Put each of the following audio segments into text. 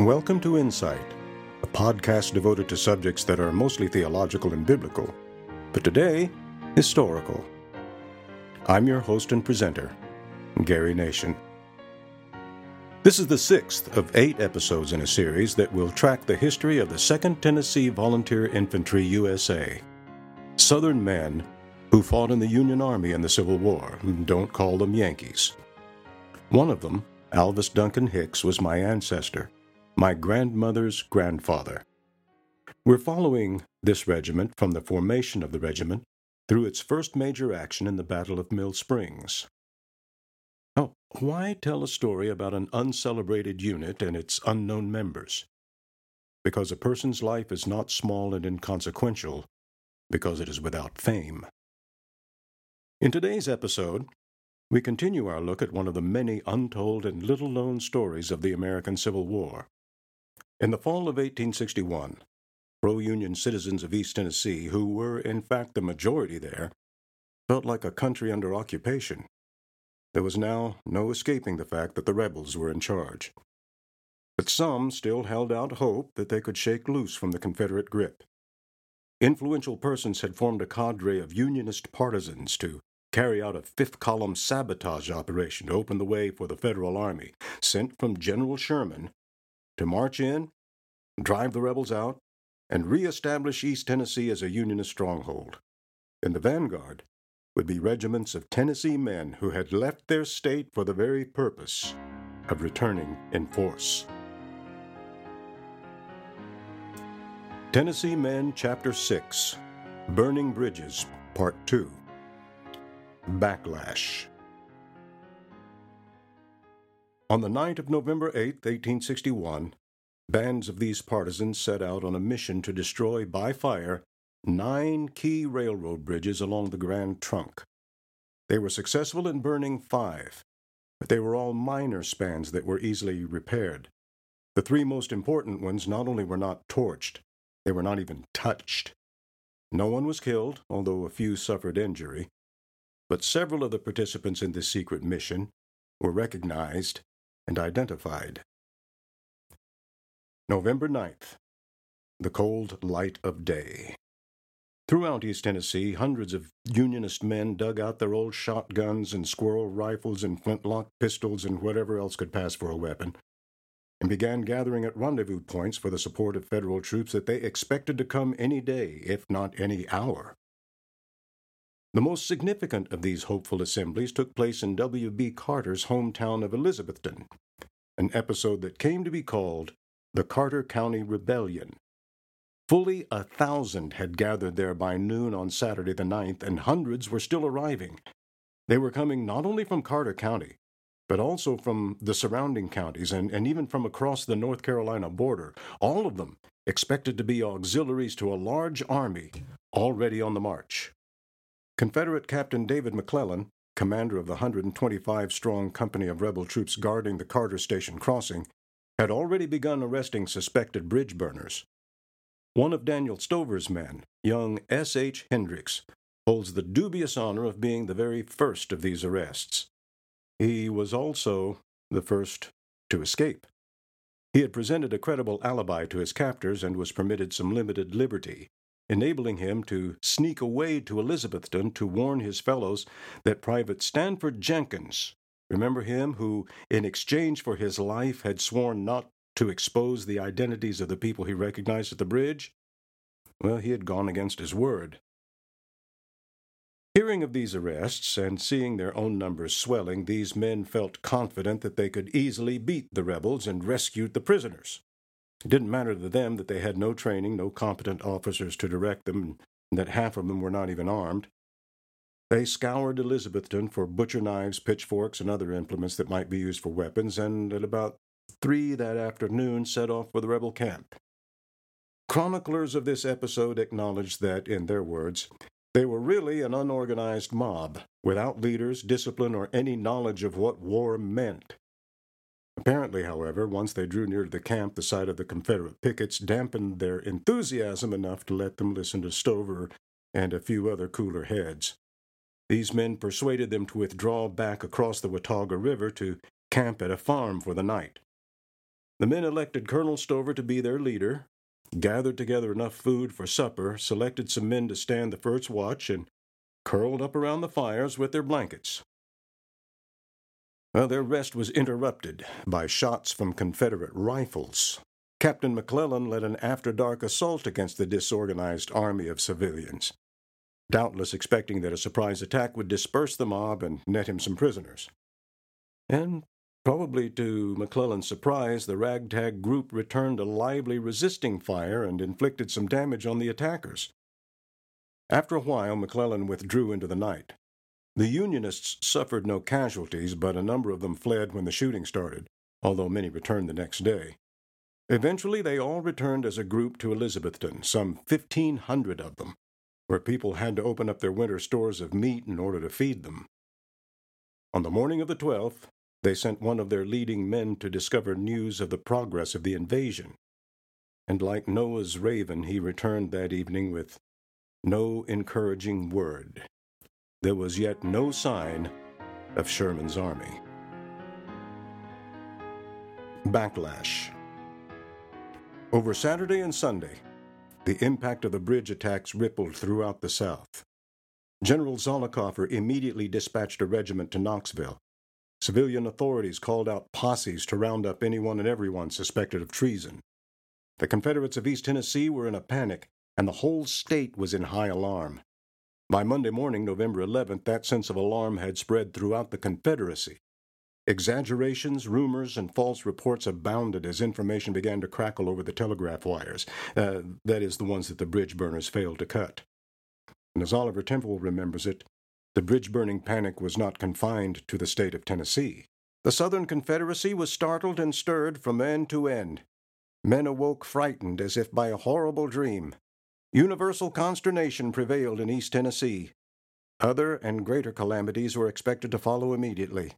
Welcome to Insight, a podcast devoted to subjects that are mostly theological and biblical, but today, historical. I'm your host and presenter, Gary Nation. This is the sixth of eight episodes in a series that will track the history of the 2nd Tennessee Volunteer Infantry USA. Southern men who fought in the Union Army in the Civil War. Don't call them Yankees. One of them, Alvis Duncan Hicks, was my ancestor, my grandmother's grandfather. We're following this regiment from the formation of the regiment through its first major action in the Battle of Mill Springs. Oh, why tell a story about an uncelebrated unit and its unknown members? Because a person's life is not small and inconsequential, because it is without fame. In today's episode, we continue our look at one of the many untold and little known stories of the American Civil War. In the fall of 1861, pro Union citizens of East Tennessee, who were in fact the majority there, felt like a country under occupation. There was now no escaping the fact that the rebels were in charge. But some still held out hope that they could shake loose from the Confederate grip. Influential persons had formed a cadre of Unionist partisans to carry out a fifth column sabotage operation to open the way for the Federal Army, sent from General Sherman to march in, drive the rebels out, and reestablish East Tennessee as a Unionist stronghold. In the vanguard would be regiments of Tennessee men who had left their state for the very purpose of returning in force. Tennessee Men, Chapter 6 Burning Bridges, Part 2 Backlash. On the night of November 8, 1861, bands of these partisans set out on a mission to destroy by fire nine key railroad bridges along the Grand Trunk. They were successful in burning five, but they were all minor spans that were easily repaired. The three most important ones not only were not torched, they were not even touched. No one was killed, although a few suffered injury but several of the participants in this secret mission were recognized and identified. November 9th, the cold light of day. Throughout East Tennessee, hundreds of Unionist men dug out their old shotguns and squirrel rifles and flintlock pistols and whatever else could pass for a weapon, and began gathering at rendezvous points for the support of Federal troops that they expected to come any day, if not any hour. The most significant of these hopeful assemblies took place in W.B. Carter's hometown of Elizabethton, an episode that came to be called the Carter County Rebellion. Fully a thousand had gathered there by noon on Saturday the 9th, and hundreds were still arriving. They were coming not only from Carter County, but also from the surrounding counties and, and even from across the North Carolina border, all of them expected to be auxiliaries to a large army already on the march. Confederate Captain David McClellan, commander of the 125 strong company of rebel troops guarding the Carter Station crossing, had already begun arresting suspected bridge burners. One of Daniel Stover's men, young S. H. Hendricks, holds the dubious honor of being the very first of these arrests. He was also the first to escape. He had presented a credible alibi to his captors and was permitted some limited liberty enabling him to sneak away to Elizabethton to warn his fellows that Private Stanford Jenkins, remember him who, in exchange for his life, had sworn not to expose the identities of the people he recognized at the bridge? Well, he had gone against his word. Hearing of these arrests and seeing their own numbers swelling, these men felt confident that they could easily beat the rebels and rescue the prisoners. It didn't matter to them that they had no training, no competent officers to direct them, and that half of them were not even armed. They scoured Elizabethton for butcher knives, pitchforks, and other implements that might be used for weapons, and at about three that afternoon set off for the rebel camp. Chroniclers of this episode acknowledge that, in their words, they were really an unorganized mob, without leaders, discipline, or any knowledge of what war meant. Apparently, however, once they drew near to the camp, the sight of the Confederate pickets dampened their enthusiasm enough to let them listen to Stover and a few other cooler heads. These men persuaded them to withdraw back across the Watauga River to camp at a farm for the night. The men elected Colonel Stover to be their leader, gathered together enough food for supper, selected some men to stand the first watch, and curled up around the fires with their blankets. Well, their rest was interrupted by shots from Confederate rifles. Captain McClellan led an after dark assault against the disorganized army of civilians, doubtless expecting that a surprise attack would disperse the mob and net him some prisoners. And Probably to McClellan's surprise, the ragtag group returned a lively resisting fire and inflicted some damage on the attackers. After a while, McClellan withdrew into the night. The Unionists suffered no casualties, but a number of them fled when the shooting started, although many returned the next day. Eventually, they all returned as a group to Elizabethton, some 1,500 of them, where people had to open up their winter stores of meat in order to feed them. On the morning of the 12th, they sent one of their leading men to discover news of the progress of the invasion. And like Noah's raven, he returned that evening with no encouraging word. There was yet no sign of Sherman's army. Backlash. Over Saturday and Sunday, the impact of the bridge attacks rippled throughout the South. General Zollicoffer immediately dispatched a regiment to Knoxville Civilian authorities called out posses to round up anyone and everyone suspected of treason. The Confederates of East Tennessee were in a panic, and the whole state was in high alarm. By Monday morning, November 11th, that sense of alarm had spread throughout the Confederacy. Exaggerations, rumors, and false reports abounded as information began to crackle over the telegraph wires, uh, that is, the ones that the bridge burners failed to cut. And as Oliver Temple remembers it, the bridge burning panic was not confined to the state of Tennessee. The Southern Confederacy was startled and stirred from end to end. Men awoke frightened as if by a horrible dream. Universal consternation prevailed in East Tennessee. Other and greater calamities were expected to follow immediately.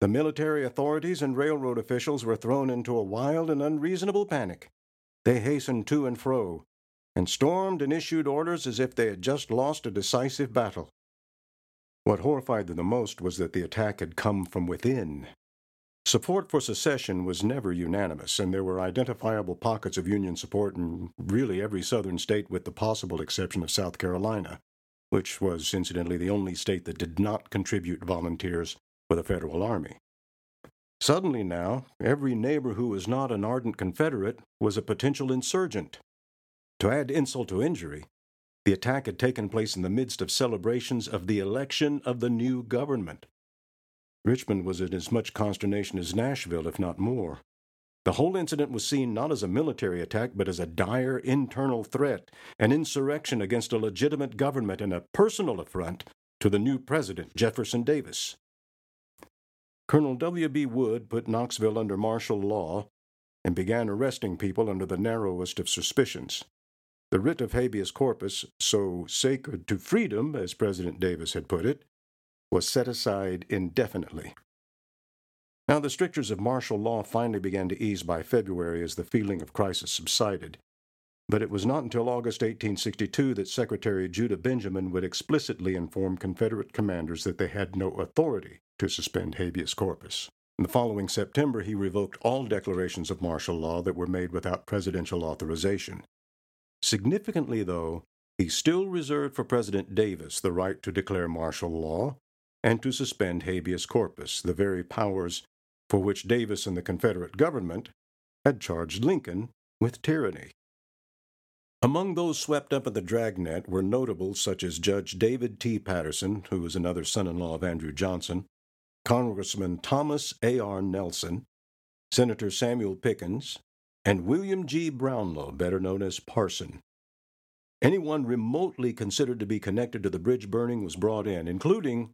The military authorities and railroad officials were thrown into a wild and unreasonable panic. They hastened to and fro, and stormed and issued orders as if they had just lost a decisive battle. What horrified them the most was that the attack had come from within. Support for secession was never unanimous, and there were identifiable pockets of Union support in really every southern state with the possible exception of South Carolina, which was incidentally the only state that did not contribute volunteers for the Federal Army. Suddenly now, every neighbor who was not an ardent Confederate was a potential insurgent. To add insult to injury, the attack had taken place in the midst of celebrations of the election of the new government. Richmond was in as much consternation as Nashville, if not more. The whole incident was seen not as a military attack, but as a dire internal threat, an insurrection against a legitimate government, and a personal affront to the new president, Jefferson Davis. Colonel W.B. Wood put Knoxville under martial law and began arresting people under the narrowest of suspicions. The writ of habeas corpus, so sacred to freedom, as President Davis had put it, was set aside indefinitely. Now, the strictures of martial law finally began to ease by February as the feeling of crisis subsided. But it was not until August 1862 that Secretary Judah Benjamin would explicitly inform Confederate commanders that they had no authority to suspend habeas corpus. In the following September, he revoked all declarations of martial law that were made without presidential authorization. Significantly, though, he still reserved for President Davis the right to declare martial law and to suspend habeas corpus, the very powers for which Davis and the Confederate government had charged Lincoln with tyranny. Among those swept up in the dragnet were notables such as Judge David T. Patterson, who was another son in law of Andrew Johnson, Congressman Thomas A. R. Nelson, Senator Samuel Pickens, and William G. Brownlow, better known as Parson. Anyone remotely considered to be connected to the bridge burning was brought in, including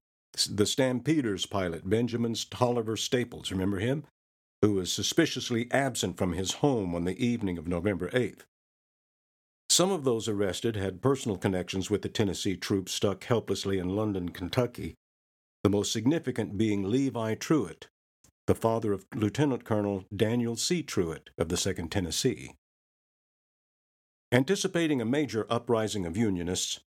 the Stampeders pilot, Benjamin Tolliver Staples, remember him? Who was suspiciously absent from his home on the evening of November 8th. Some of those arrested had personal connections with the Tennessee troops stuck helplessly in London, Kentucky, the most significant being Levi Trewhitt, the father of Lieutenant Colonel Daniel C. Trewhitt of the 2nd Tennessee. Anticipating a major uprising of Unionists,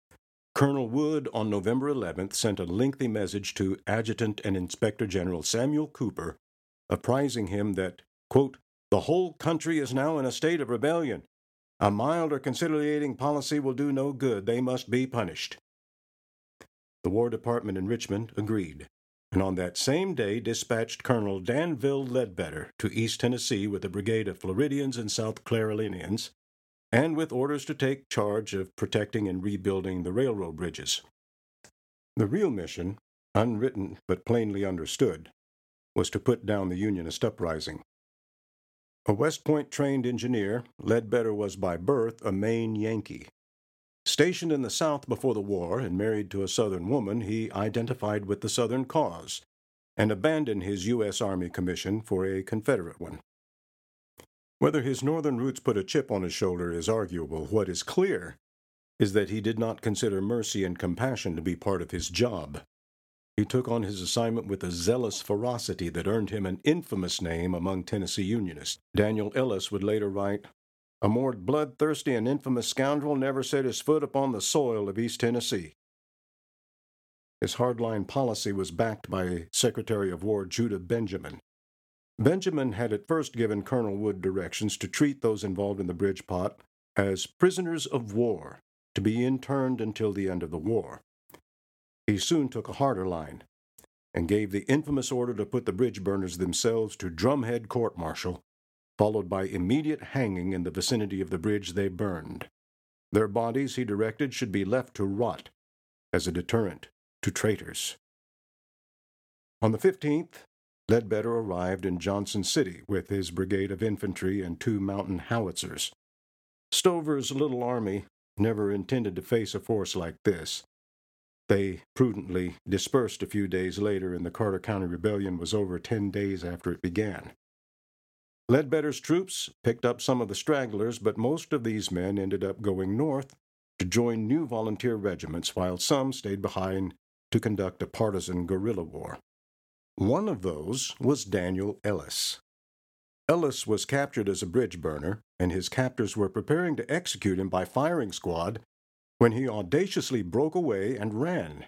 Colonel Wood on November 11th sent a lengthy message to Adjutant and Inspector General Samuel Cooper, apprising him that, quote, The whole country is now in a state of rebellion. A mild or conciliating policy will do no good. They must be punished. The War Department in Richmond agreed, and on that same day dispatched Colonel Danville Leadbetter to East Tennessee with a brigade of Floridians and South Carolinians, and with orders to take charge of protecting and rebuilding the railroad bridges. The real mission, unwritten but plainly understood, was to put down the Unionist uprising. A West Point trained engineer, Leadbetter was by birth a Maine Yankee. Stationed in the South before the war and married to a Southern woman, he identified with the Southern cause and abandoned his U.S. Army commission for a Confederate one. Whether his Northern roots put a chip on his shoulder is arguable. What is clear is that he did not consider mercy and compassion to be part of his job. He took on his assignment with a zealous ferocity that earned him an infamous name among Tennessee Unionists. Daniel Ellis would later write, A more bloodthirsty and infamous scoundrel never set his foot upon the soil of East Tennessee. His hardline policy was backed by Secretary of War Judah Benjamin. Benjamin had at first given Colonel Wood directions to treat those involved in the bridge plot as prisoners of war, to be interned until the end of the war. He soon took a harder line and gave the infamous order to put the bridge burners themselves to drumhead court martial, followed by immediate hanging in the vicinity of the bridge they burned. Their bodies, he directed, should be left to rot as a deterrent to traitors. On the 15th, Leadbetter arrived in Johnson City with his brigade of infantry and two mountain howitzers. Stover's little army never intended to face a force like this, they prudently dispersed a few days later, and the Carter County Rebellion was over ten days after it began. Leadbetter's troops picked up some of the stragglers, but most of these men ended up going north to join new volunteer regiments, while some stayed behind to conduct a partisan guerrilla war. One of those was Daniel Ellis. Ellis was captured as a bridge burner, and his captors were preparing to execute him by firing squad when he audaciously broke away and ran.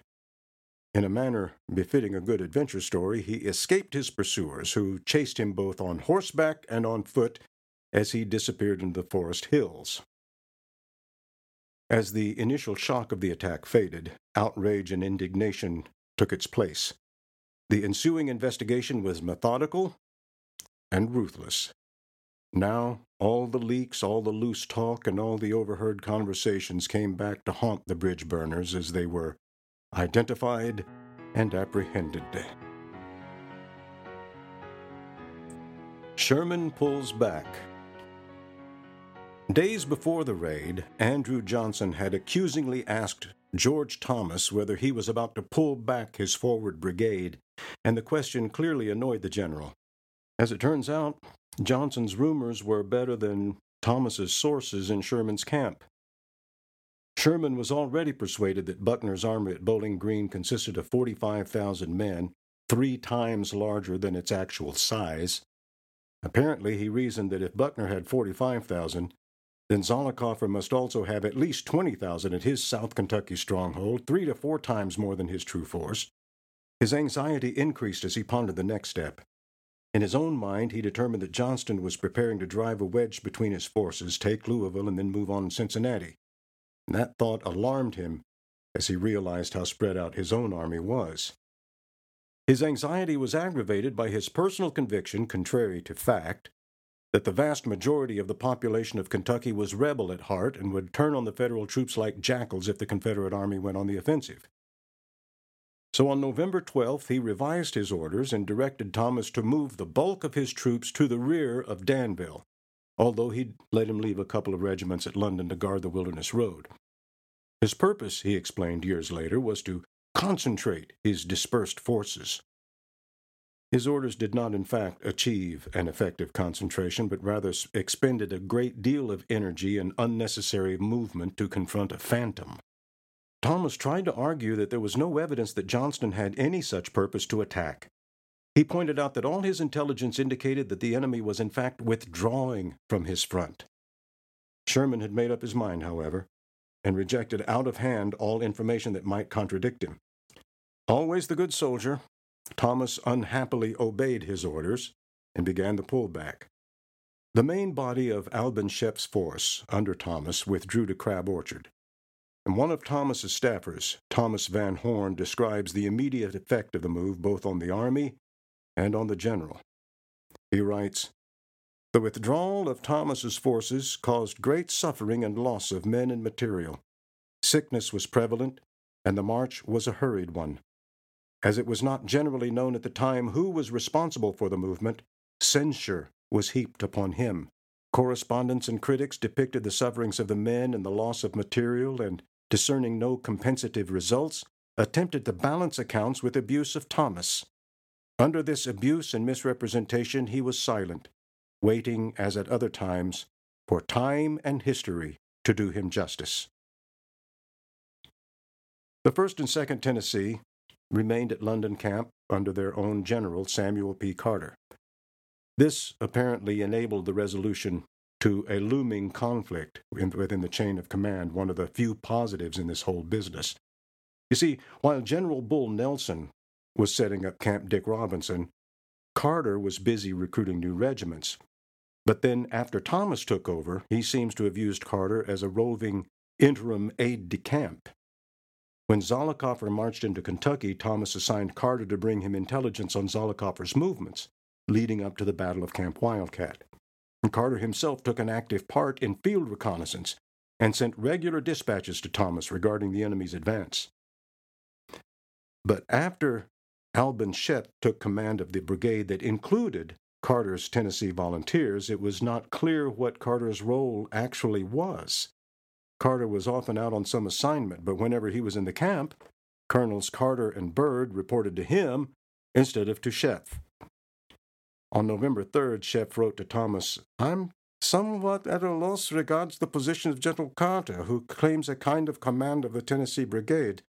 In a manner befitting a good adventure story, he escaped his pursuers, who chased him both on horseback and on foot as he disappeared into the forest hills. As the initial shock of the attack faded, outrage and indignation took its place. The ensuing investigation was methodical and ruthless. Now, all the leaks, all the loose talk, and all the overheard conversations came back to haunt the bridge burners as they were identified and apprehended. Sherman pulls back. Days before the raid, Andrew Johnson had accusingly asked George Thomas whether he was about to pull back his forward brigade, and the question clearly annoyed the general. As it turns out, Johnson's rumors were better than Thomas's sources in Sherman's camp. Sherman was already persuaded that Buckner's army at Bowling Green consisted of 45,000 men, three times larger than its actual size. Apparently, he reasoned that if Buckner had 45,000, then Zollicoffer must also have at least 20,000 at his South Kentucky stronghold, three to four times more than his true force. His anxiety increased as he pondered the next step. In his own mind, he determined that Johnston was preparing to drive a wedge between his forces, take Louisville, and then move on to Cincinnati. And that thought alarmed him as he realized how spread out his own army was. His anxiety was aggravated by his personal conviction, contrary to fact, that the vast majority of the population of Kentucky was rebel at heart and would turn on the Federal troops like jackals if the Confederate army went on the offensive. So on November 12th, he revised his orders and directed Thomas to move the bulk of his troops to the rear of Danville, although he'd let him leave a couple of regiments at London to guard the Wilderness Road. His purpose, he explained years later, was to concentrate his dispersed forces. His orders did not, in fact, achieve an effective concentration, but rather expended a great deal of energy and unnecessary movement to confront a phantom. Thomas tried to argue that there was no evidence that Johnston had any such purpose to attack. He pointed out that all his intelligence indicated that the enemy was in fact withdrawing from his front. Sherman had made up his mind, however, and rejected out of hand all information that might contradict him. Always the good soldier, Thomas unhappily obeyed his orders and began the pullback. The main body of Albin Schoepf's force under Thomas withdrew to Crab Orchard. And one of Thomas's staffers, Thomas Van Horne, describes the immediate effect of the move both on the army and on the general. He writes, The withdrawal of Thomas's forces caused great suffering and loss of men and material. Sickness was prevalent, and the march was a hurried one. As it was not generally known at the time who was responsible for the movement, censure was heaped upon him. Correspondents and critics depicted the sufferings of the men and the loss of material, and, discerning no compensative results, attempted to balance accounts with abuse of Thomas. Under this abuse and misrepresentation, he was silent, waiting, as at other times, for time and history to do him justice. The 1st and 2nd Tennessee remained at London Camp under their own general, Samuel P. Carter. This apparently enabled the resolution to a looming conflict within the chain of command, one of the few positives in this whole business. You see, while General Bull Nelson was setting up Camp Dick Robinson, Carter was busy recruiting new regiments. But then, after Thomas took over, he seems to have used Carter as a roving interim aide de camp. When Zollicoffer marched into Kentucky, Thomas assigned Carter to bring him intelligence on Zollicoffer's movements leading up to the Battle of Camp Wildcat. Carter himself took an active part in field reconnaissance and sent regular dispatches to Thomas regarding the enemy's advance. But after Albin Schoepf took command of the brigade that included Carter's Tennessee volunteers, it was not clear what Carter's role actually was. Carter was often out on some assignment, but whenever he was in the camp, Colonels Carter and Byrd reported to him instead of to Schoepf. On November 3rd, Schoepf wrote to Thomas, I'm somewhat at a loss regards the position of General Carter, who claims a kind of command of the Tennessee Brigade.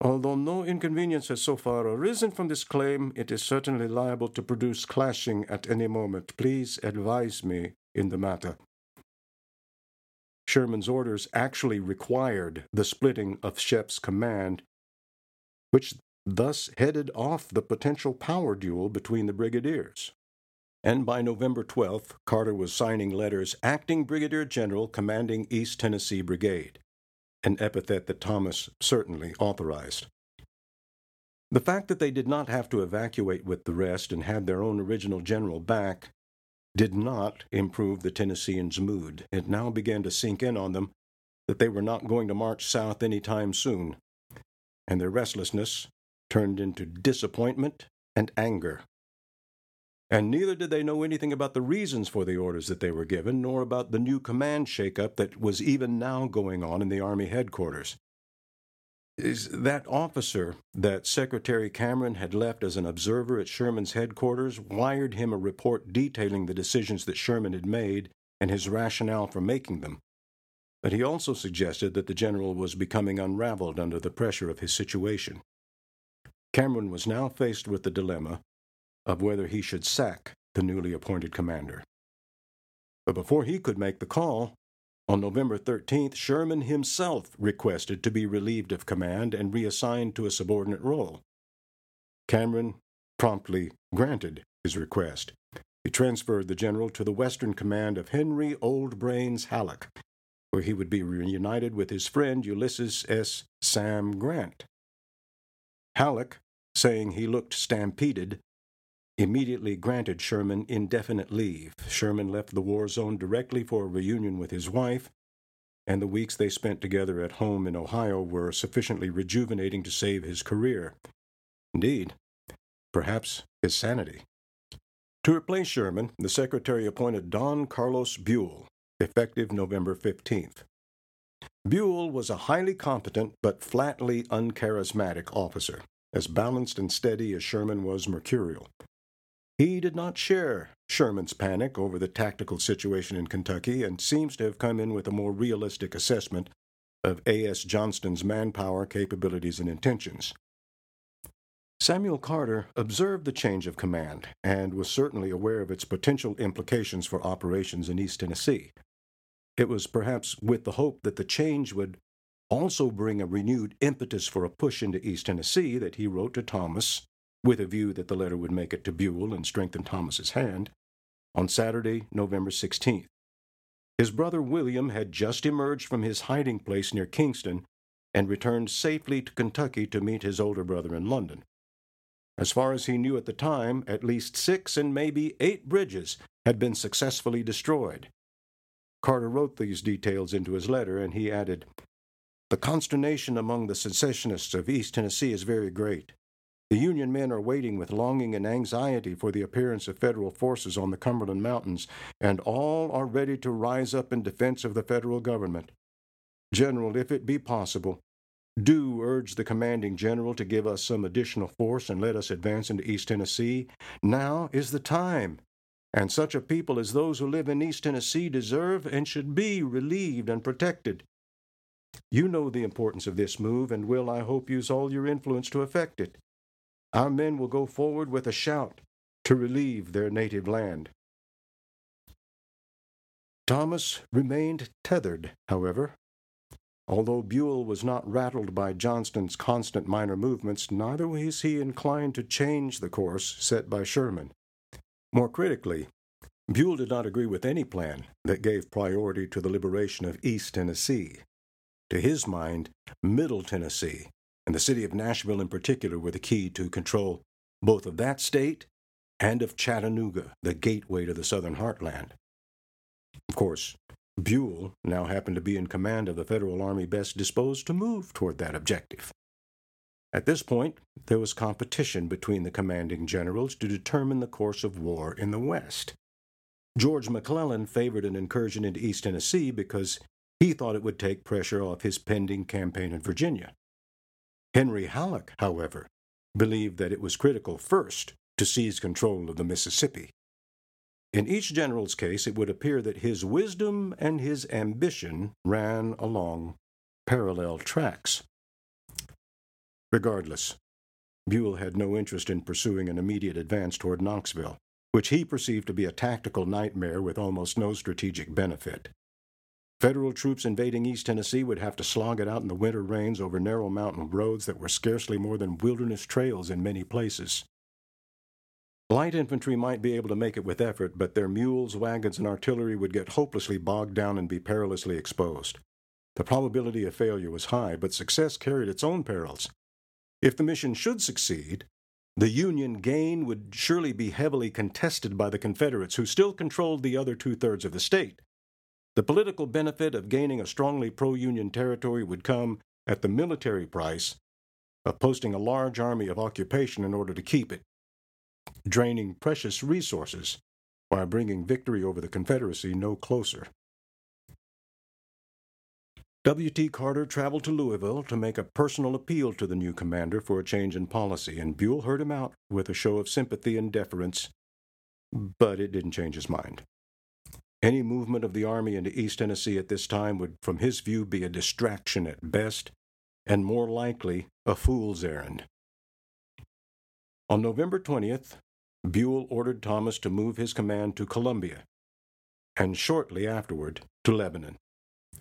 Although no inconvenience has so far arisen from this claim, it is certainly liable to produce clashing at any moment. Please advise me in the matter. Sherman's orders actually required the splitting of Schoepf's command, which thus headed off the potential power duel between the brigadiers. And by November 12th, Carter was signing letters acting Brigadier General commanding East Tennessee Brigade, an epithet that Thomas certainly authorized. The fact that they did not have to evacuate with the rest and had their own original general back did not improve the Tennesseans' mood. It now began to sink in on them that they were not going to march south any time soon, and their restlessness turned into disappointment and anger. And neither did they know anything about the reasons for the orders that they were given, nor about the new command shakeup that was even now going on in the Army headquarters is that officer that Secretary Cameron had left as an observer at Sherman's headquarters wired him a report detailing the decisions that Sherman had made and his rationale for making them. But he also suggested that the general was becoming unraveled under the pressure of his situation. Cameron was now faced with the dilemma of whether he should sack the newly appointed commander. But before he could make the call, on November 13th, Sherman himself requested to be relieved of command and reassigned to a subordinate role. Cameron promptly granted his request. He transferred the general to the western command of Henry Old Brains Halleck, where he would be reunited with his friend Ulysses S. Sam Grant. Halleck, saying he looked stampeded, immediately granted Sherman indefinite leave. Sherman left the war zone directly for a reunion with his wife, and the weeks they spent together at home in Ohio were sufficiently rejuvenating to save his career. Indeed, perhaps his sanity. To replace Sherman, the Secretary appointed Don Carlos Buell, effective November 15th. Buell was a highly competent but flatly uncharismatic officer, as balanced and steady as Sherman was mercurial. He did not share Sherman's panic over the tactical situation in Kentucky and seems to have come in with a more realistic assessment of A.S. Johnston's manpower, capabilities, and intentions. Samuel Carter observed the change of command and was certainly aware of its potential implications for operations in East Tennessee. It was perhaps with the hope that the change would also bring a renewed impetus for a push into East Tennessee that he wrote to Thomas with a view that the letter would make it to Buell and strengthen Thomas's hand, on Saturday, November 16th. His brother William had just emerged from his hiding place near Kingston and returned safely to Kentucky to meet his older brother in London. As far as he knew at the time, at least six and maybe eight bridges had been successfully destroyed. Carter wrote these details into his letter, and he added, The consternation among the secessionists of East Tennessee is very great. The Union men are waiting with longing and anxiety for the appearance of federal forces on the Cumberland Mountains, and all are ready to rise up in defense of the federal government. General, if it be possible, do urge the commanding general to give us some additional force and let us advance into East Tennessee. Now is the time. And such a people as those who live in East Tennessee deserve and should be relieved and protected. You know the importance of this move and will, I hope, use all your influence to effect it. Our men will go forward with a shout to relieve their native land. Thomas remained tethered, however, Although Buell was not rattled by Johnston's constant minor movements, neither was he inclined to change the course set by Sherman. More critically, Buell did not agree with any plan that gave priority to the liberation of East Tennessee. To his mind, Middle Tennessee, and the city of Nashville in particular, were the key to control both of that state and of Chattanooga, the gateway to the southern heartland. Of course, Buell now happened to be in command of the Federal Army best disposed to move toward that objective. At this point, there was competition between the commanding generals to determine the course of war in the West. George McClellan favored an incursion into East Tennessee because he thought it would take pressure off his pending campaign in Virginia. Henry Halleck, however, believed that it was critical first to seize control of the Mississippi. In each general's case, it would appear that his wisdom and his ambition ran along parallel tracks. Regardless, Buell had no interest in pursuing an immediate advance toward Knoxville, which he perceived to be a tactical nightmare with almost no strategic benefit. Federal troops invading East Tennessee would have to slog it out in the winter rains over narrow mountain roads that were scarcely more than wilderness trails in many places. Light infantry might be able to make it with effort, but their mules, wagons, and artillery would get hopelessly bogged down and be perilously exposed. The probability of failure was high, but success carried its own perils. If the mission should succeed, the Union gain would surely be heavily contested by the Confederates, who still controlled the other two thirds of the state. The political benefit of gaining a strongly pro Union territory would come at the military price of posting a large army of occupation in order to keep it draining precious resources while bringing victory over the Confederacy no closer. W.T. Carter traveled to Louisville to make a personal appeal to the new commander for a change in policy, and Buell heard him out with a show of sympathy and deference, but it didn't change his mind. Any movement of the Army into East Tennessee at this time would, from his view, be a distraction at best, and more likely a fool's errand. On November 20th, Buell ordered Thomas to move his command to Columbia, and shortly afterward to Lebanon,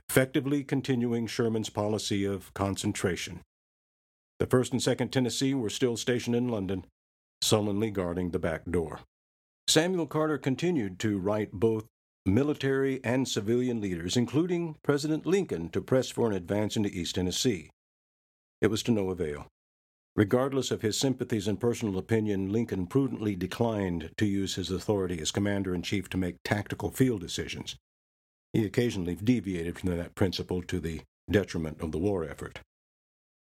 effectively continuing Sherman's policy of concentration. The 1st and 2nd Tennessee were still stationed in London, sullenly guarding the back door. Samuel Carter continued to write both military and civilian leaders, including President Lincoln, to press for an advance into East Tennessee. It was to no avail. Regardless of his sympathies and personal opinion, Lincoln prudently declined to use his authority as commander in chief to make tactical field decisions. He occasionally deviated from that principle to the detriment of the war effort.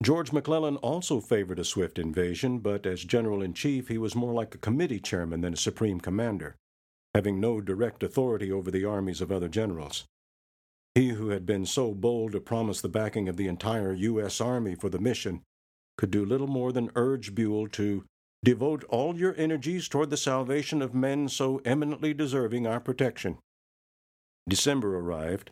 George McClellan also favored a swift invasion, but as general in chief, he was more like a committee chairman than a supreme commander, having no direct authority over the armies of other generals. He who had been so bold to promise the backing of the entire U.S. Army for the mission could do little more than urge Buell to devote all your energies toward the salvation of men so eminently deserving our protection. December arrived,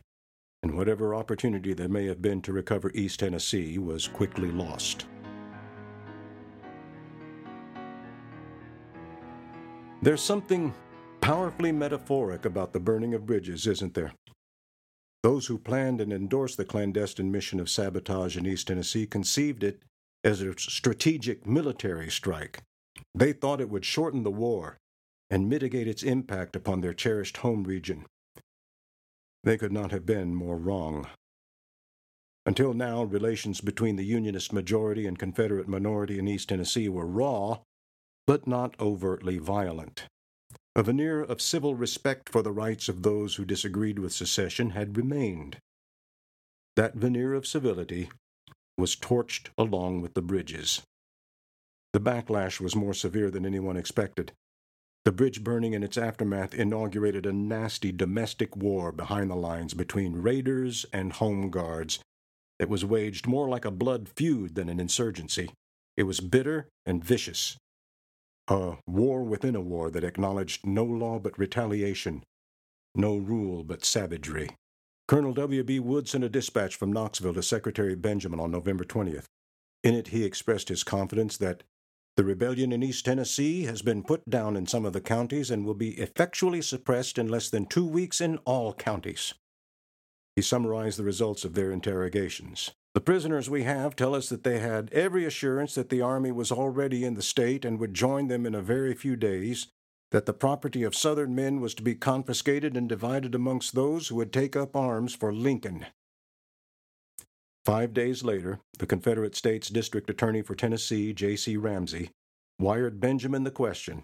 and whatever opportunity there may have been to recover East Tennessee was quickly lost. There's something powerfully metaphoric about the burning of bridges, isn't there? Those who planned and endorsed the clandestine mission of sabotage in East Tennessee conceived it as a strategic military strike. They thought it would shorten the war and mitigate its impact upon their cherished home region. They could not have been more wrong. Until now, relations between the Unionist majority and Confederate minority in East Tennessee were raw, but not overtly violent. A veneer of civil respect for the rights of those who disagreed with secession had remained. That veneer of civility was torched along with the bridges. The backlash was more severe than anyone expected. The bridge burning and its aftermath inaugurated a nasty domestic war behind the lines between raiders and home guards that was waged more like a blood feud than an insurgency. It was bitter and vicious. A war within a war that acknowledged no law but retaliation, no rule but savagery. Colonel W.B. Wood sent a dispatch from Knoxville to Secretary Benjamin on November 20th. In it, he expressed his confidence that the rebellion in East Tennessee has been put down in some of the counties and will be effectually suppressed in less than two weeks in all counties. He summarized the results of their interrogations. The prisoners we have tell us that they had every assurance that the Army was already in the state and would join them in a very few days, that the property of Southern men was to be confiscated and divided amongst those who would take up arms for Lincoln. Five days later, the Confederate States District Attorney for Tennessee, J.C. Ramsey, wired Benjamin the question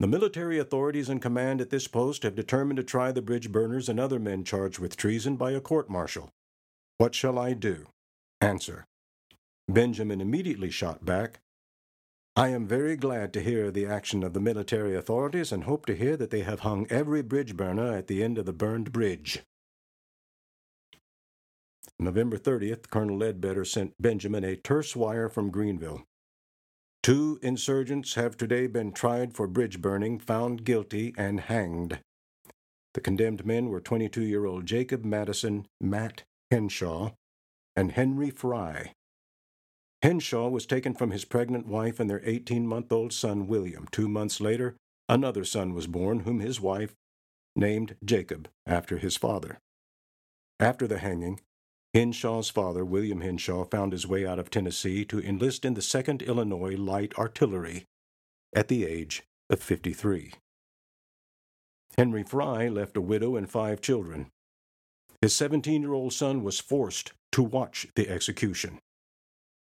the military authorities in command at this post have determined to try the bridge burners and other men charged with treason by a court martial. What shall I do? Answer. Benjamin immediately shot back, I am very glad to hear the action of the military authorities and hope to hear that they have hung every bridge burner at the end of the burned bridge. November 30th, Colonel Leadbetter sent Benjamin a terse wire from Greeneville. Two insurgents have today been tried for bridge burning, found guilty, and hanged. The condemned men were 22 year old Jacob Madison Matt Henshaw and Henry Fry. Henshaw was taken from his pregnant wife and their 18 month old son William. Two months later, another son was born, whom his wife named Jacob after his father. After the hanging, Henshaw's father, William Henshaw, found his way out of Tennessee to enlist in the 2nd Illinois Light Artillery at the age of 53. Henry Fry left a widow and five children. His 17 year old son was forced to watch the execution.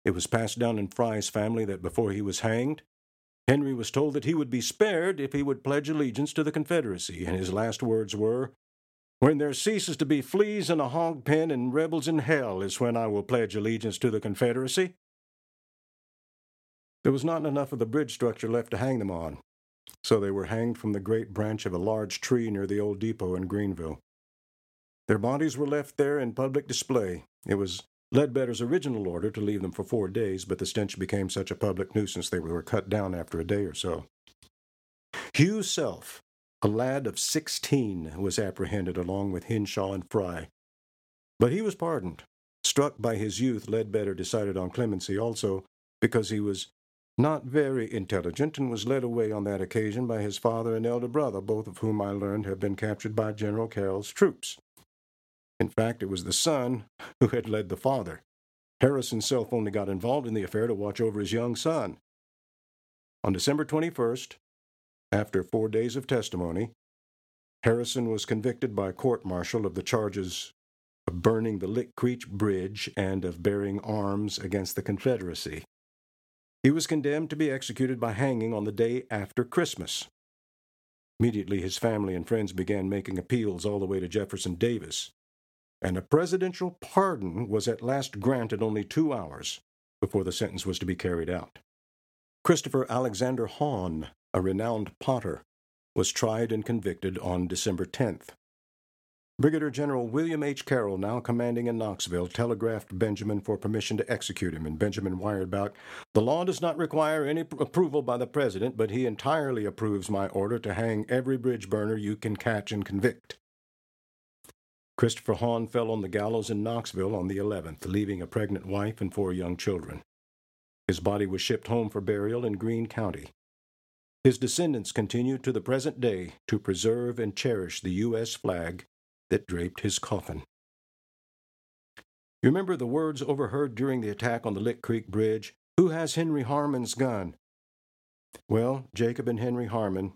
It was passed down in Fry's family that before he was hanged, Henry was told that he would be spared if he would pledge allegiance to the Confederacy, and his last words were, when there ceases to be fleas in a hog pen and rebels in hell is when I will pledge allegiance to the Confederacy. There was not enough of the bridge structure left to hang them on, so they were hanged from the great branch of a large tree near the old depot in Greeneville. Their bodies were left there in public display. It was Leadbetter's original order to leave them for four days, but the stench became such a public nuisance they were cut down after a day or so. Hugh Self, a lad of sixteen was apprehended along with Henshaw and Fry. But he was pardoned. Struck by his youth, Ledbetter decided on clemency also because he was not very intelligent and was led away on that occasion by his father and elder brother, both of whom I learned had been captured by General Carroll's troops. In fact, it was the son who had led the father. Harrison Self only got involved in the affair to watch over his young son. On December 21st, after four days of testimony, Harrison was convicted by court martial of the charges of burning the Lick Creek Bridge and of bearing arms against the Confederacy. He was condemned to be executed by hanging on the day after Christmas. Immediately, his family and friends began making appeals all the way to Jefferson Davis, and a presidential pardon was at last granted only two hours before the sentence was to be carried out. Christopher Alexander Haun a renowned potter, was tried and convicted on December 10th. Brigadier General William H. Carroll, now commanding in Knoxville, telegraphed Benjamin for permission to execute him, and Benjamin wired back, The law does not require any approval by the President, but he entirely approves my order to hang every bridge burner you can catch and convict. Christopher Haun fell on the gallows in Knoxville on the 11th, leaving a pregnant wife and four young children. His body was shipped home for burial in Greene County. His descendants continue to the present day to preserve and cherish the U.S. flag that draped his coffin. You remember the words overheard during the attack on the Lick Creek Bridge? Who has Henry Harmon's gun? Well, Jacob and Henry Harmon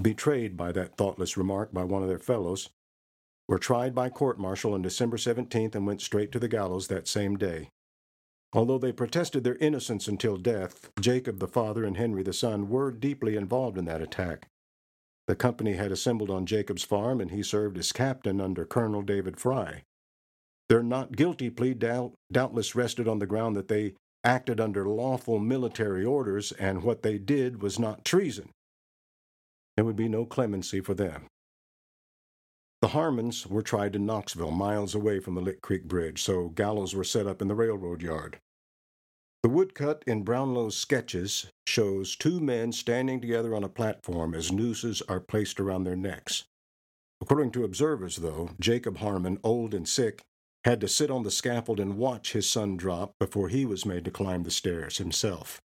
betrayed by that thoughtless remark by one of their fellows, were tried by court martial on December 17th and went straight to the gallows that same day. Although they protested their innocence until death, Jacob the father and Henry the son were deeply involved in that attack. The company had assembled on Jacob's farm, and he served as captain under Colonel David Fry. Their not guilty plea doubt, doubtless rested on the ground that they acted under lawful military orders, and what they did was not treason. There would be no clemency for them. The Harmons were tried in Knoxville, miles away from the Lick Creek Bridge, so gallows were set up in the railroad yard. The woodcut in Brownlow's sketches shows two men standing together on a platform as nooses are placed around their necks. According to observers, though, Jacob Harmon, old and sick, had to sit on the scaffold and watch his son drop before he was made to climb the stairs himself.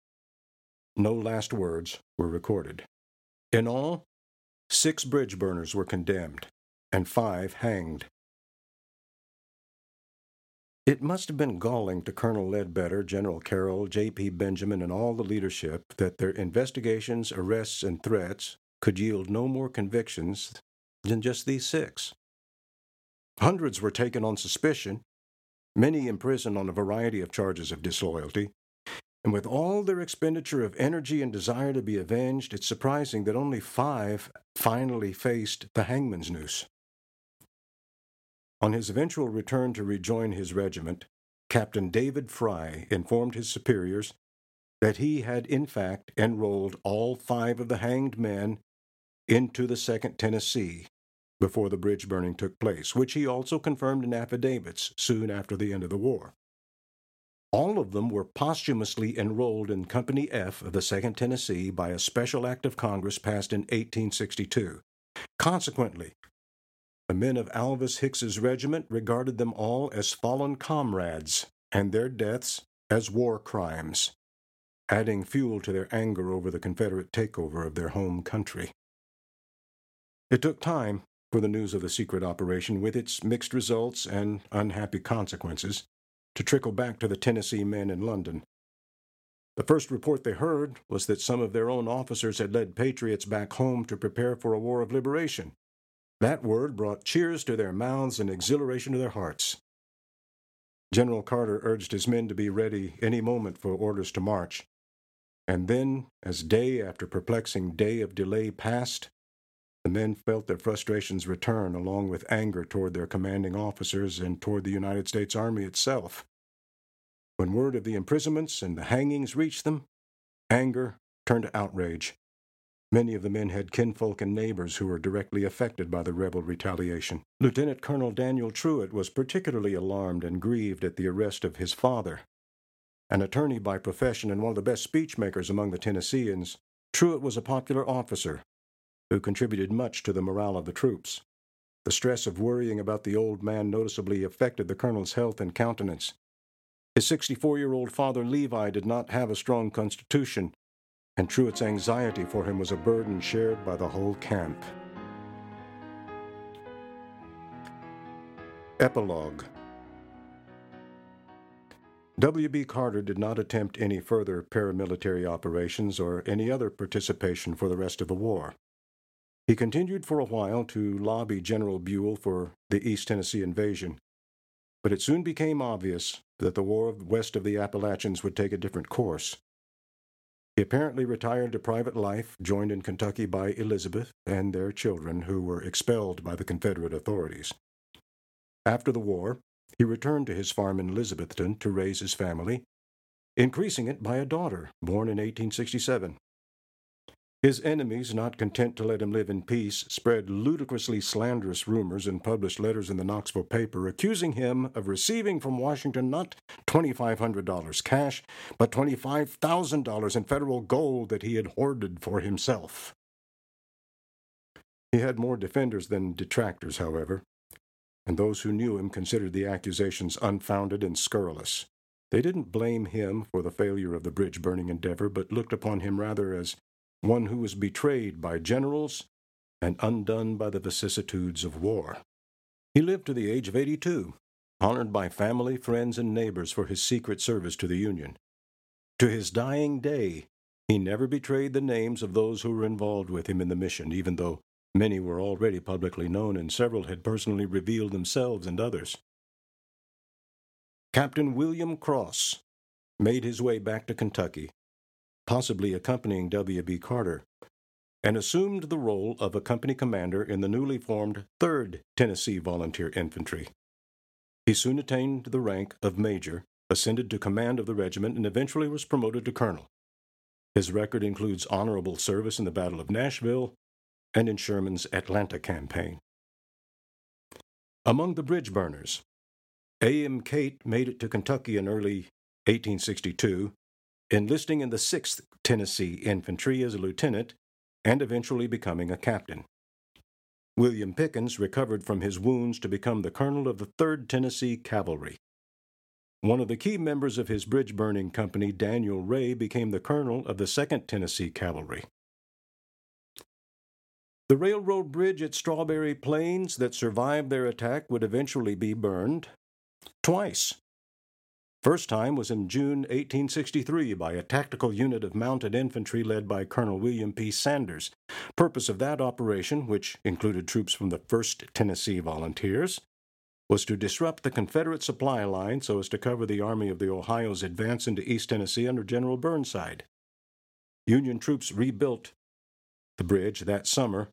No last words were recorded. In all, six bridge burners were condemned and five hanged. It must have been galling to Colonel Leadbetter, General Carroll, J.P. Benjamin, and all the leadership that their investigations, arrests, and threats could yield no more convictions than just these six. Hundreds were taken on suspicion, many imprisoned on a variety of charges of disloyalty, and with all their expenditure of energy and desire to be avenged, it's surprising that only five finally faced the hangman's noose. On his eventual return to rejoin his regiment, Captain David Fry informed his superiors that he had in fact enrolled all five of the hanged men into the 2nd Tennessee before the bridge burning took place, which he also confirmed in affidavits soon after the end of the war. All of them were posthumously enrolled in Company F of the 2nd Tennessee by a special act of Congress passed in 1862. Consequently, the men of Alvis Hicks's regiment regarded them all as fallen comrades and their deaths as war crimes, adding fuel to their anger over the Confederate takeover of their home country. It took time for the news of the secret operation, with its mixed results and unhappy consequences, to trickle back to the Tennessee men in London. The first report they heard was that some of their own officers had led patriots back home to prepare for a war of liberation, that word brought cheers to their mouths and exhilaration to their hearts. General Carter urged his men to be ready any moment for orders to march. And then, as day after perplexing day of delay passed, the men felt their frustrations return along with anger toward their commanding officers and toward the United States Army itself. When word of the imprisonments and the hangings reached them, anger turned to outrage. Many of the men had kinfolk and neighbors who were directly affected by the rebel retaliation. Lieutenant Colonel Daniel Trewhitt was particularly alarmed and grieved at the arrest of his father. An attorney by profession and one of the best speechmakers among the Tennesseans, Trewhitt was a popular officer who contributed much to the morale of the troops. The stress of worrying about the old man noticeably affected the colonel's health and countenance. His 64 year old father Levi did not have a strong constitution, and Trewhitt's anxiety for him was a burden shared by the whole camp. Epilogue W.B. Carter did not attempt any further paramilitary operations or any other participation for the rest of the war. He continued for a while to lobby General Buell for the East Tennessee invasion, but it soon became obvious that the war west of the Appalachians would take a different course. He apparently retired to private life, joined in Kentucky by Elizabeth and their children, who were expelled by the Confederate authorities. After the war, he returned to his farm in Elizabethton to raise his family, increasing it by a daughter born in 1867. His enemies, not content to let him live in peace, spread ludicrously slanderous rumors and published letters in the Knoxville paper accusing him of receiving from Washington not $2,500 cash, but $25,000 in federal gold that he had hoarded for himself. He had more defenders than detractors, however, and those who knew him considered the accusations unfounded and scurrilous. They didn't blame him for the failure of the bridge burning endeavor, but looked upon him rather as one who was betrayed by generals and undone by the vicissitudes of war. He lived to the age of 82, honored by family, friends, and neighbors for his secret service to the Union. To his dying day, He never betrayed the names of those who were involved with him in the mission, even though many were already publicly known and several had personally revealed themselves and others. Captain William Cross made his way back to Kentucky, possibly accompanying W.B. Carter, and assumed the role of a company commander in the newly formed 3rd Tennessee Volunteer Infantry. He soon attained the rank of major, ascended to command of the regiment, and eventually was promoted to colonel. His record includes honorable service in the Battle of Nashville and in Sherman's Atlanta campaign. Among the bridge burners, A.M. Cate made it to Kentucky in early 1862, enlisting in the 6th Tennessee Infantry as a lieutenant and eventually becoming a captain. William Pickens recovered from his wounds to become the colonel of the 3rd Tennessee Cavalry. One of the key members of his bridge burning company, Daniel Ray, became the colonel of the 2nd Tennessee Cavalry. The railroad bridge at Strawberry Plains that survived their attack would eventually be burned twice. First time was in June 1863 by a tactical unit of mounted infantry led by Colonel William P. Sanders. Purpose of that operation, which included troops from the 1st Tennessee Volunteers, was to disrupt the Confederate supply line so as to cover the Army of the Ohio's advance into East Tennessee under General Burnside. Union troops rebuilt the bridge that summer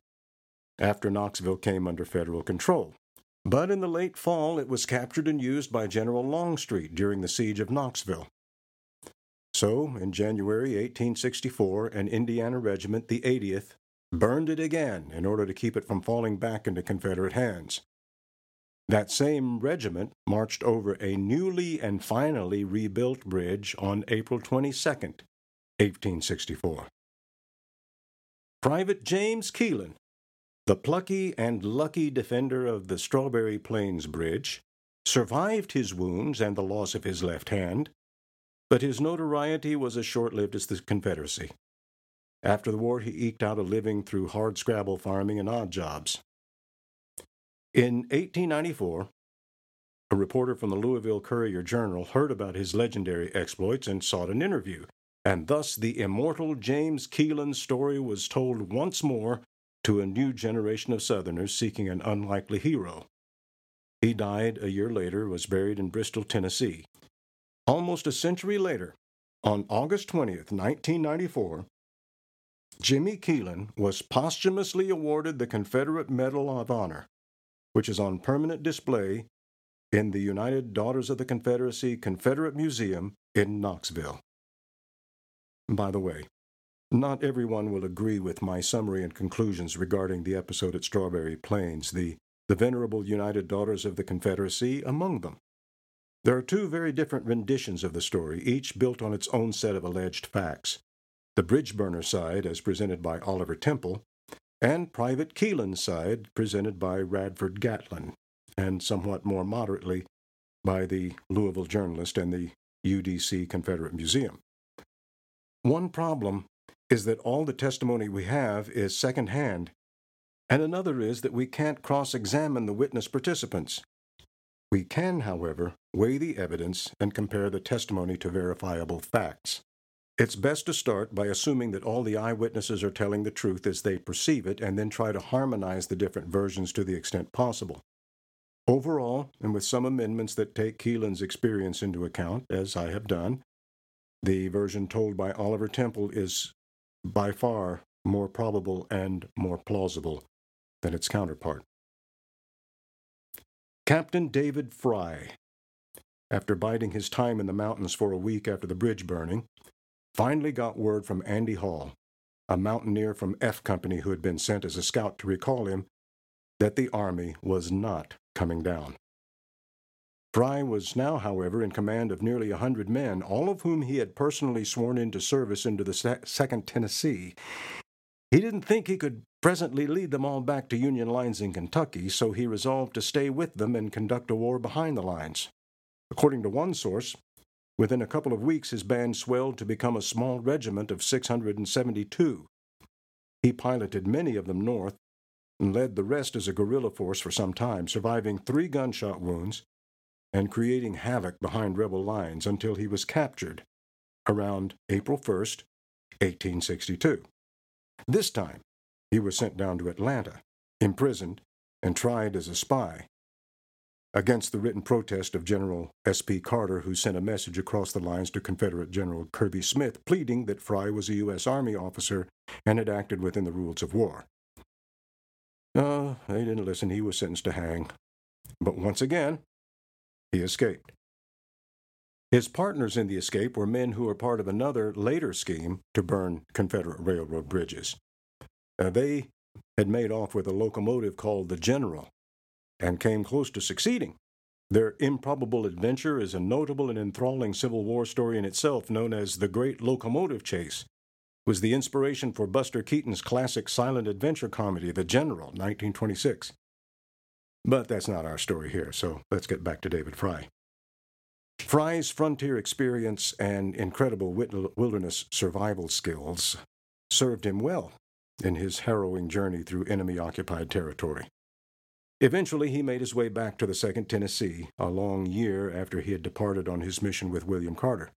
after Knoxville came under federal control. But in the late fall, it was captured and used by General Longstreet during the siege of Knoxville. So, in January 1864, an Indiana regiment, the 80th, burned it again in order to keep it from falling back into Confederate hands. That same regiment marched over a newly and finally rebuilt bridge on April 22, 1864. Private James Keelan, the plucky and lucky defender of the Strawberry Plains Bridge, survived his wounds and the loss of his left hand, but his notoriety was as short lived as the Confederacy. After the war, he eked out a living through hard scrabble farming and odd jobs. In 1894, a reporter from the Louisville Courier Journal heard about his legendary exploits and sought an interview, and thus the immortal James Keelan's story was told once more to a new generation of Southerners seeking an unlikely hero. He died a year later, was buried in Bristol, Tennessee. Almost a century later, on August 20th, 1994, Jimmy Keelan was posthumously awarded the Confederate Medal of Honor which is on permanent display in the United Daughters of the Confederacy Confederate Museum in Knoxville. By the way, not everyone will agree with my summary and conclusions regarding the episode at Strawberry Plains, the, the Venerable United Daughters of the Confederacy among them. There are two very different renditions of the story, each built on its own set of alleged facts. The bridge burner side, as presented by Oliver Temple, and Private Keelan's side, presented by Radford Gatlin, and somewhat more moderately by the Louisville Journalist and the UDC Confederate Museum. One problem is that all the testimony we have is secondhand, and another is that we can't cross examine the witness participants. We can, however, weigh the evidence and compare the testimony to verifiable facts. It's best to start by assuming that all the eyewitnesses are telling the truth as they perceive it and then try to harmonize the different versions to the extent possible. Overall, and with some amendments that take Keelan's experience into account, as I have done, the version told by Oliver Temple is by far more probable and more plausible than its counterpart. Captain David Fry, after biding his time in the mountains for a week after the bridge burning, finally got word from Andy Hall, a mountaineer from F Company who had been sent as a scout to recall him, that the army was not coming down. Fry was now, however, in command of nearly a hundred men, all of whom he had personally sworn into service into the 2nd Tennessee. He didn't think he could presently lead them all back to Union lines in Kentucky, so he resolved to stay with them and conduct a war behind the lines. According to one source, Within a couple of weeks, his band swelled to become a small regiment of 672. He piloted many of them north and led the rest as a guerrilla force for some time, surviving three gunshot wounds and creating havoc behind rebel lines until he was captured around April 1st, 1862. This time, he was sent down to Atlanta, imprisoned, and tried as a spy. Against the written protest of General S.P. Carter, who sent a message across the lines to Confederate General Kirby Smith pleading that Fry was a U.S. Army officer and had acted within the rules of war. No, they didn't listen. He was sentenced to hang. But once again, he escaped. His partners in the escape were men who were part of another later scheme to burn Confederate railroad bridges. Uh, they had made off with a locomotive called the General and came close to succeeding. Their improbable adventure is a notable and enthralling Civil War story in itself, known as the Great Locomotive Chase. It was the inspiration for Buster Keaton's classic silent adventure comedy, The General, 1926. But that's not our story here, so let's get back to David Fry. Fry's frontier experience and incredible wilderness survival skills served him well in his harrowing journey through enemy occupied territory. Eventually, he made his way back to the 2nd Tennessee, a long year after he had departed on his mission with William Carter.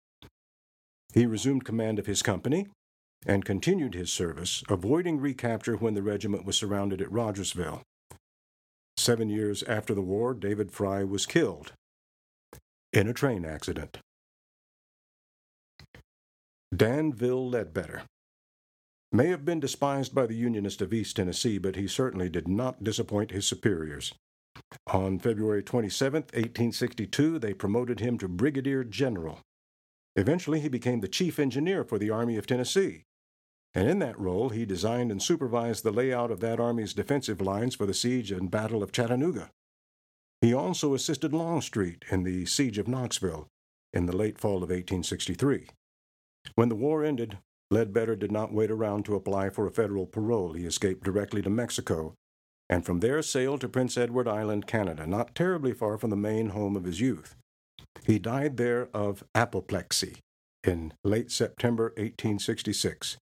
He resumed command of his company and continued his service, avoiding recapture when the regiment was surrounded at Rogersville. Seven years after the war, David Fry was killed in a train accident. Danville Leadbetter may have been despised by the Unionists of East Tennessee, but he certainly did not disappoint his superiors. On February 27, 1862, they promoted him to brigadier general. Eventually, he became the chief engineer for the Army of Tennessee. And in that role, he designed and supervised the layout of that army's defensive lines for the siege and Battle of Chattanooga. He also assisted Longstreet in the Siege of Knoxville in the late fall of 1863. When the war ended, Leadbetter did not wait around to apply for a federal parole. He escaped directly to Mexico and from there sailed to Prince Edward Island, Canada, not terribly far from the main home of his youth. He died there of apoplexy in late September 1866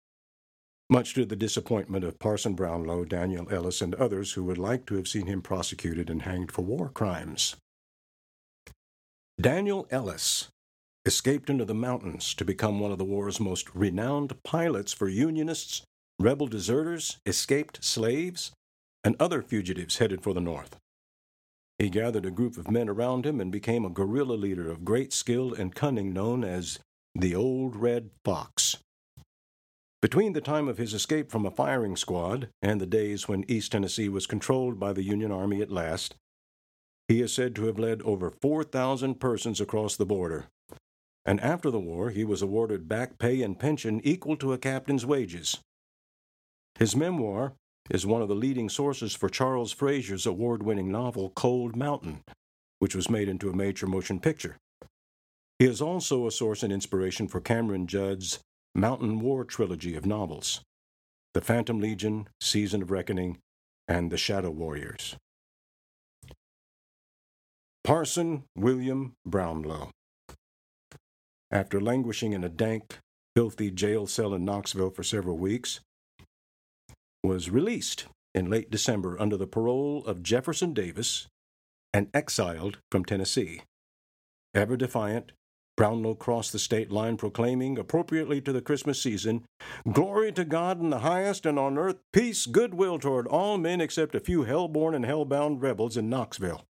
much to the disappointment of Parson Brownlow, Daniel Ellis, and others who would like to have seen him prosecuted and hanged for war crimes. Daniel Ellis escaped into the mountains to become one of the war's most renowned pilots for Unionists, rebel deserters, escaped slaves, and other fugitives headed for the North. He gathered a group of men around him and became a guerrilla leader of great skill and cunning known as the Old Red Fox. Between the time of his escape from a firing squad and the days when East Tennessee was controlled by the Union Army at last, he is said to have led over 4,000 persons across the border. And after the war, he was awarded back pay and pension equal to a captain's wages. His memoir is one of the leading sources for Charles Frazier's award winning novel Cold Mountain, which was made into a major motion picture. He is also a source and inspiration for Cameron Judd's Mountain War trilogy of novels The Phantom Legion, Season of Reckoning, and The Shadow Warriors. Parson William Brownlow. After languishing in a dank, filthy jail cell in Knoxville for several weeks, was released in late December under the parole of Jefferson Davis and exiled from Tennessee. Ever defiant, Brownlow crossed the state line proclaiming, appropriately to the Christmas season, Glory to God in the highest, and on earth peace, goodwill toward all men except a few hell-born and hell-bound rebels in Knoxville.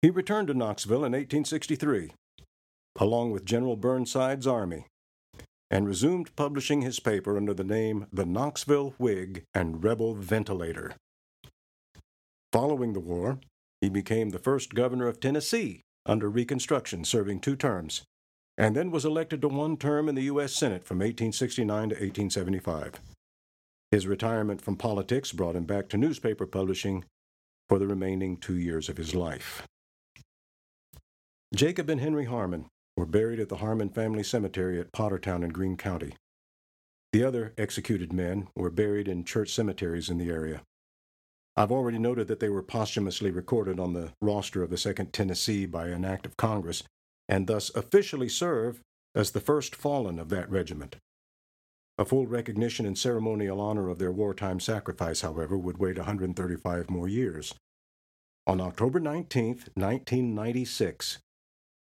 He returned to Knoxville in 1863, along with General Burnside's army, and resumed publishing his paper under the name The Knoxville Whig and Rebel Ventilator. Following the war, he became the first governor of Tennessee under Reconstruction, serving two terms, and then was elected to one term in the U.S. Senate from 1869 to 1875. His retirement from politics brought him back to newspaper publishing for the remaining two years of his life. Jacob and Henry Harmon were buried at the Harmon family cemetery at Pottertown in Greene County. The other executed men were buried in church cemeteries in the area. I've already noted that they were posthumously recorded on the roster of the 2nd Tennessee by an act of Congress, and thus officially serve as the first fallen of that regiment. A full recognition and ceremonial honor of their wartime sacrifice, however, would wait 135 more years. On October 19, 1996,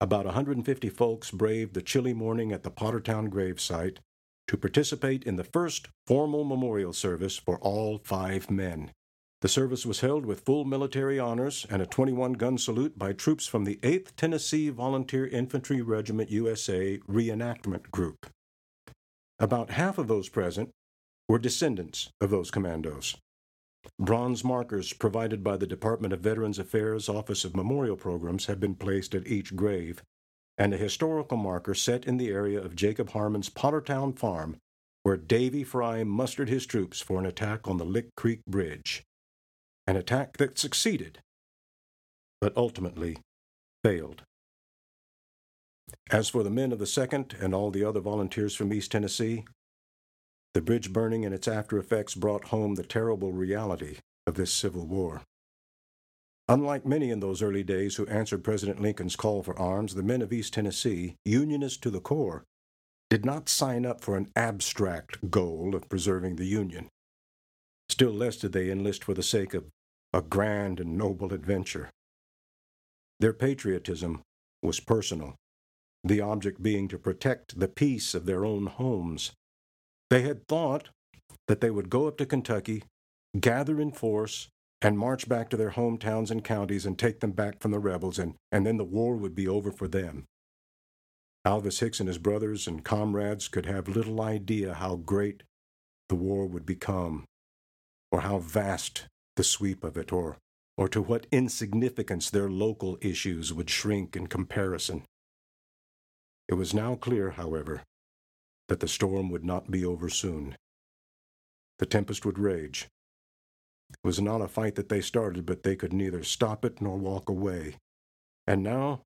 about 150 folks braved the chilly morning at the Pottertown gravesite to participate in the first formal memorial service for all five men. The service was held with full military honors and a 21 gun salute by troops from the 8th Tennessee Volunteer Infantry Regiment USA Reenactment Group. About half of those present were descendants of those commandos. Bronze markers provided by the Department of Veterans Affairs Office of Memorial Programs have been placed at each grave, and a historical marker set in the area of Jacob Harmon's Pottertown farm, where Davy Fry mustered his troops for an attack on the Lick Creek Bridge an attack that succeeded, but ultimately failed. As for the men of the 2nd and all the other volunteers from East Tennessee, the bridge burning and its after effects brought home the terrible reality of this Civil War. Unlike many in those early days who answered President Lincoln's call for arms, the men of East Tennessee, Unionists to the core, did not sign up for an abstract goal of preserving the Union. Still less did they enlist for the sake of a grand and noble adventure. Their patriotism was personal, the object being to protect the peace of their own homes. They had thought that they would go up to Kentucky, gather in force, and march back to their hometowns and counties and take them back from the rebels, and, and then the war would be over for them. Alvis Hicks and his brothers and comrades could have little idea how great the war would become, or how vast the sweep of it, or, or to what insignificance their local issues would shrink in comparison. It was now clear, however, that the storm would not be over soon. The tempest would rage. It was not a fight that they started, but they could neither stop it nor walk away. And now,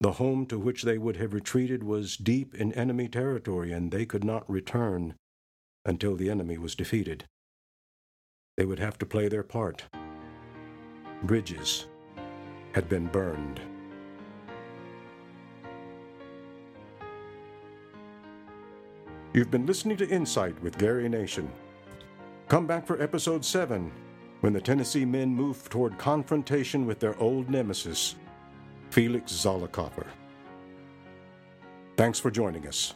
the home to which they would have retreated was deep in enemy territory, and they could not return until the enemy was defeated. They would have to play their part. Bridges had been burned. You've been listening to Insight with Gary Nation. Come back for episode 7 when the Tennessee men move toward confrontation with their old nemesis, Felix Zollicoffer. Thanks for joining us.